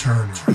Turner.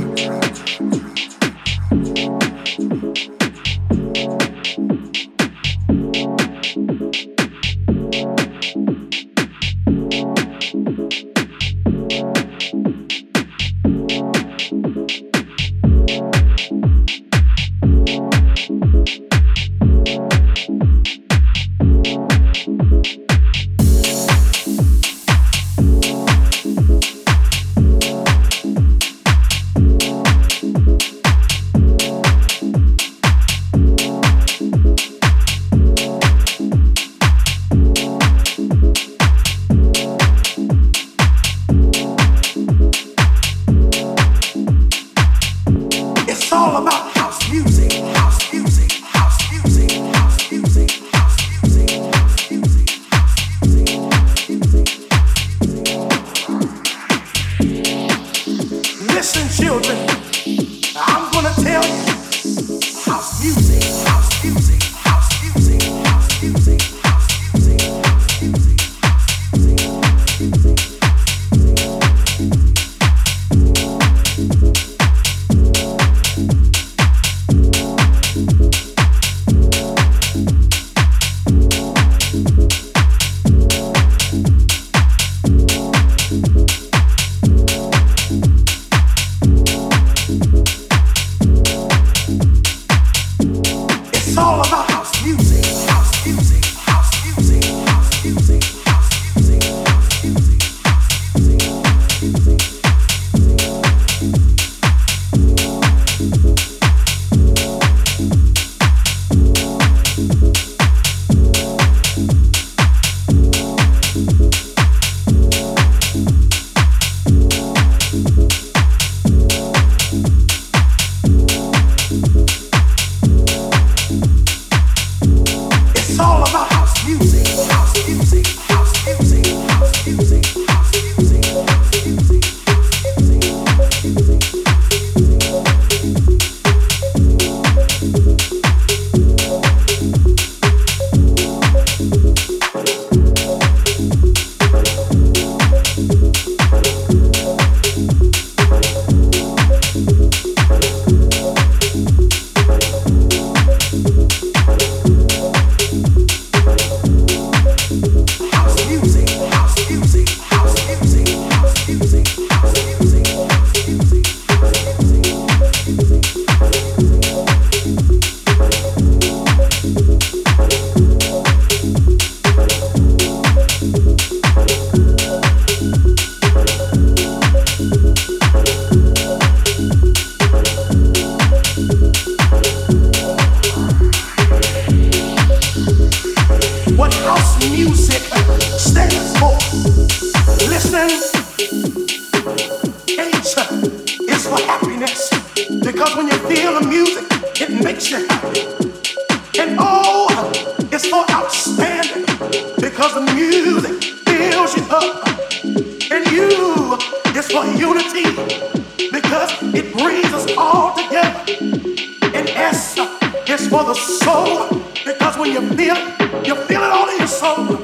You feel it all in your soul.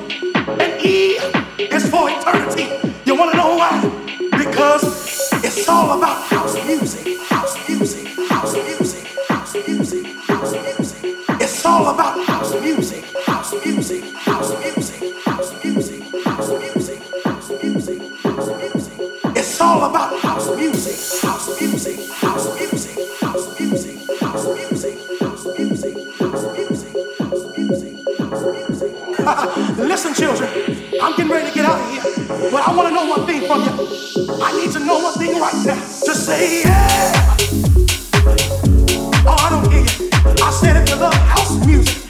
And E is for eternity. You want to know why? Because it's all about house music, house music, house music, house music, house music. It's all about house music, house music, house music, house music, house music, house music, house music. It's all about house music, house music. getting ready to get out of here, but I want to know one thing from you. I need to know one thing right now. Just say yeah. Oh, I don't hear you. I said if you love house music.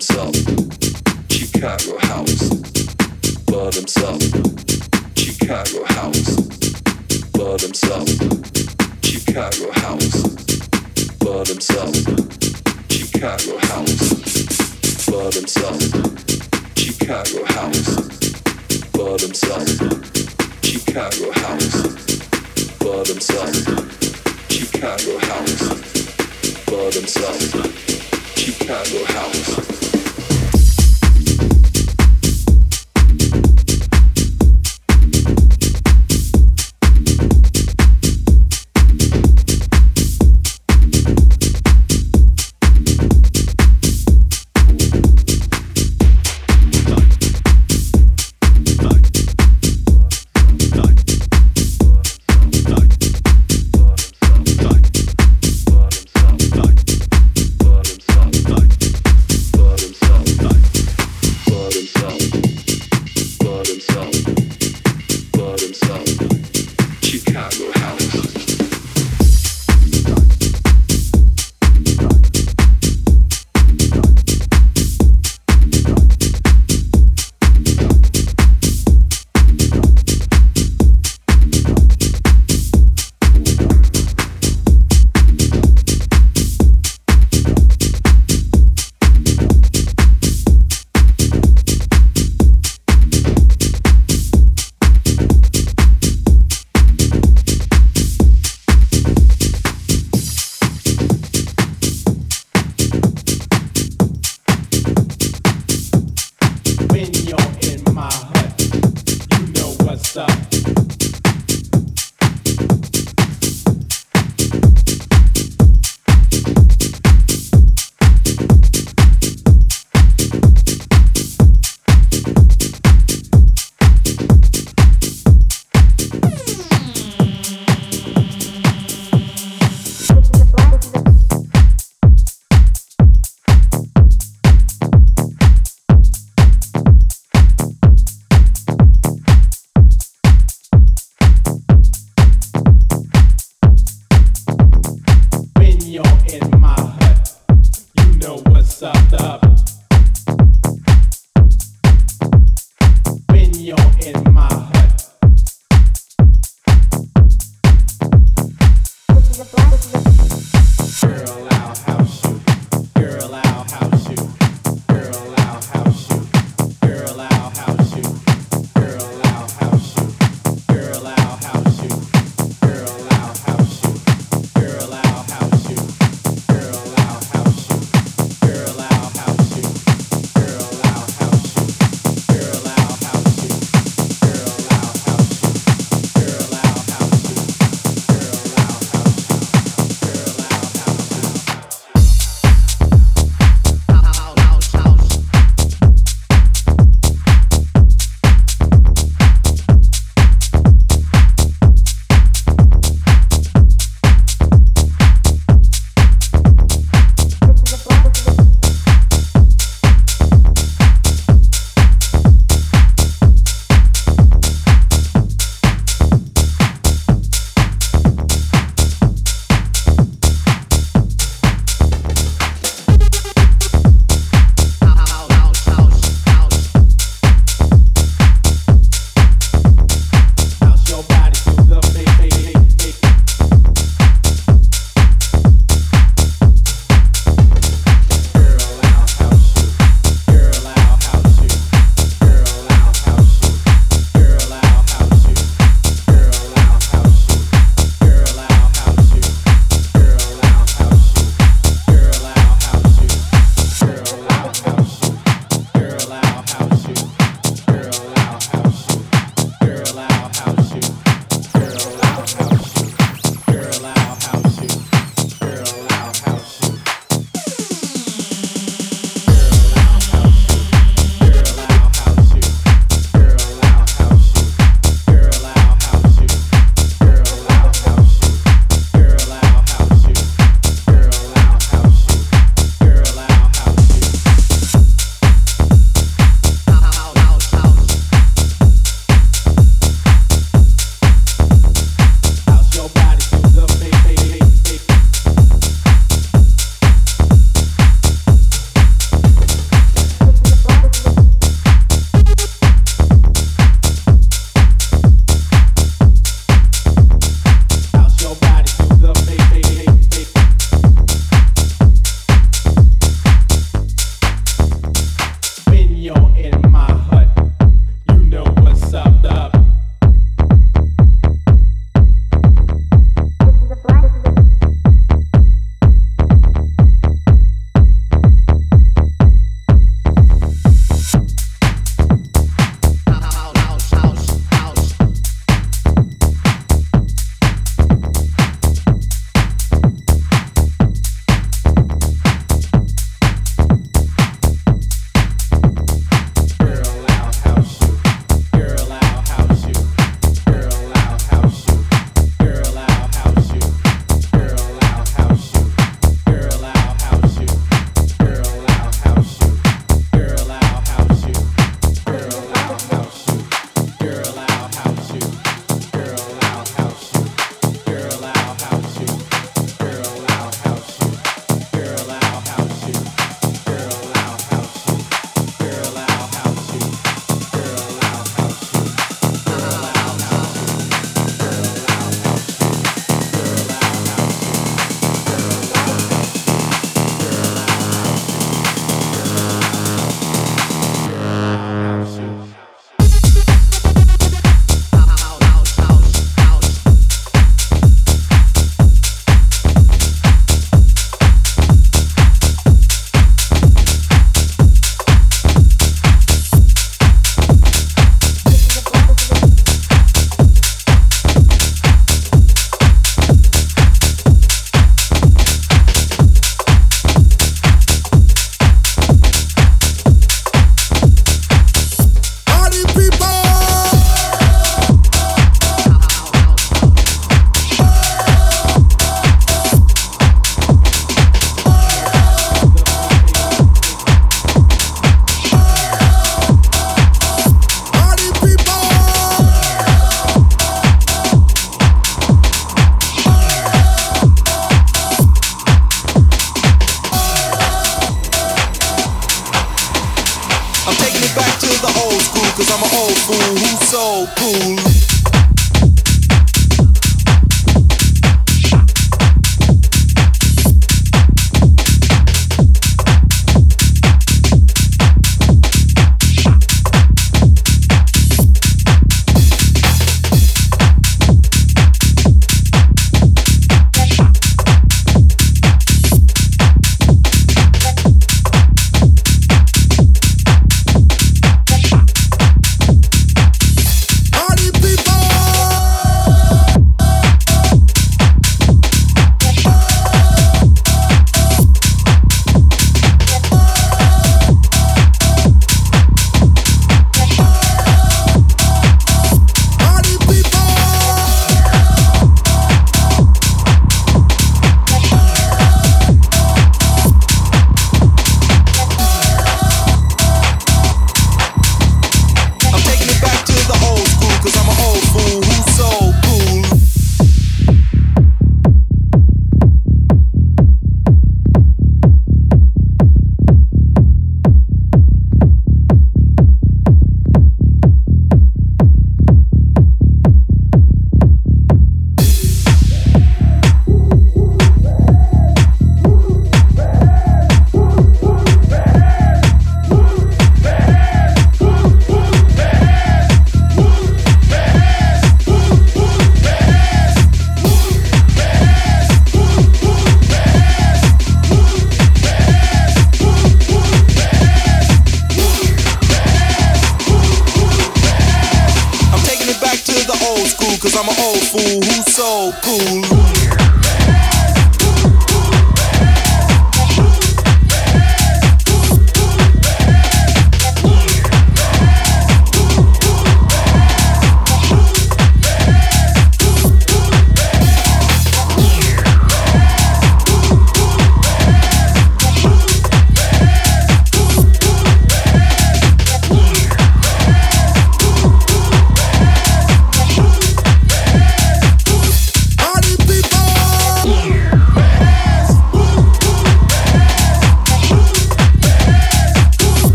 himself, Chicago house. Blood himself, Chicago house. Blood himself, Chicago house. Blood himself, Chicago house. Blood himself, Chicago house. Blood himself, Chicago house. Blood himself, Chicago house. Blood himself. Chicago house.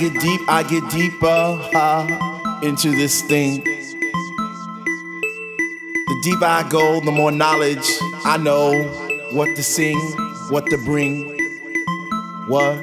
Get deep, I get deeper into this thing. The deeper I go, the more knowledge I know what to sing, what to bring. What?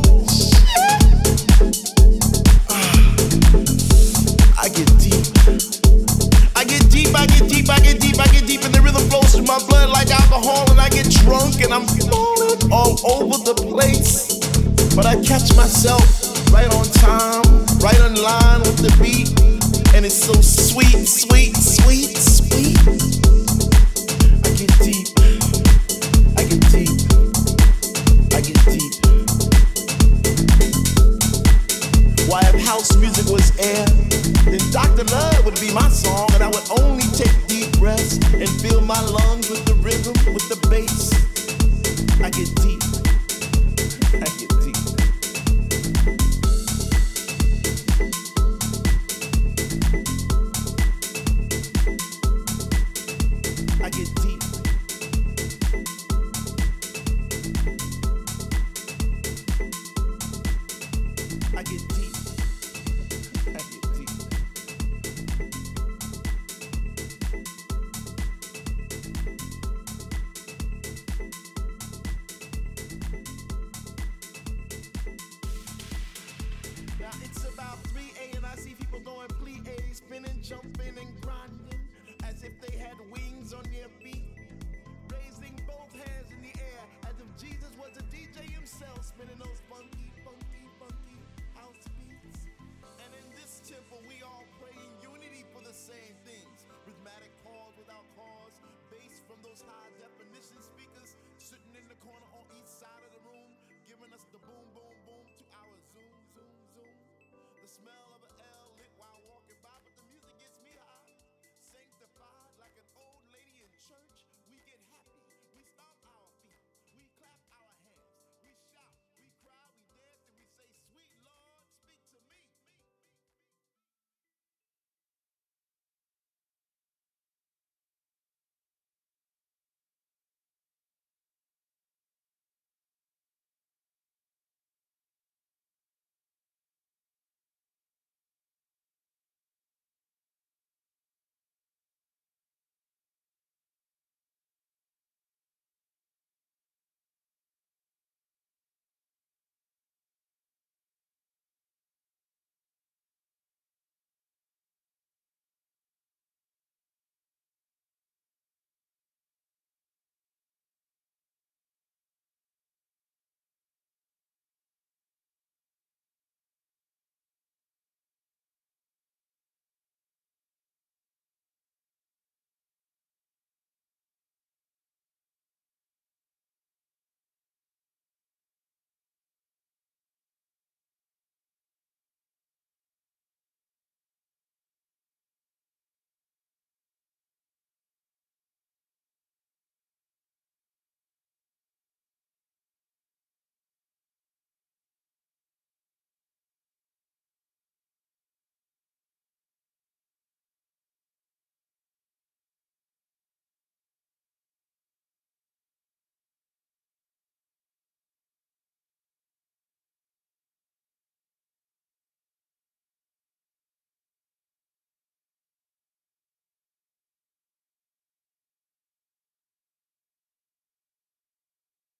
myself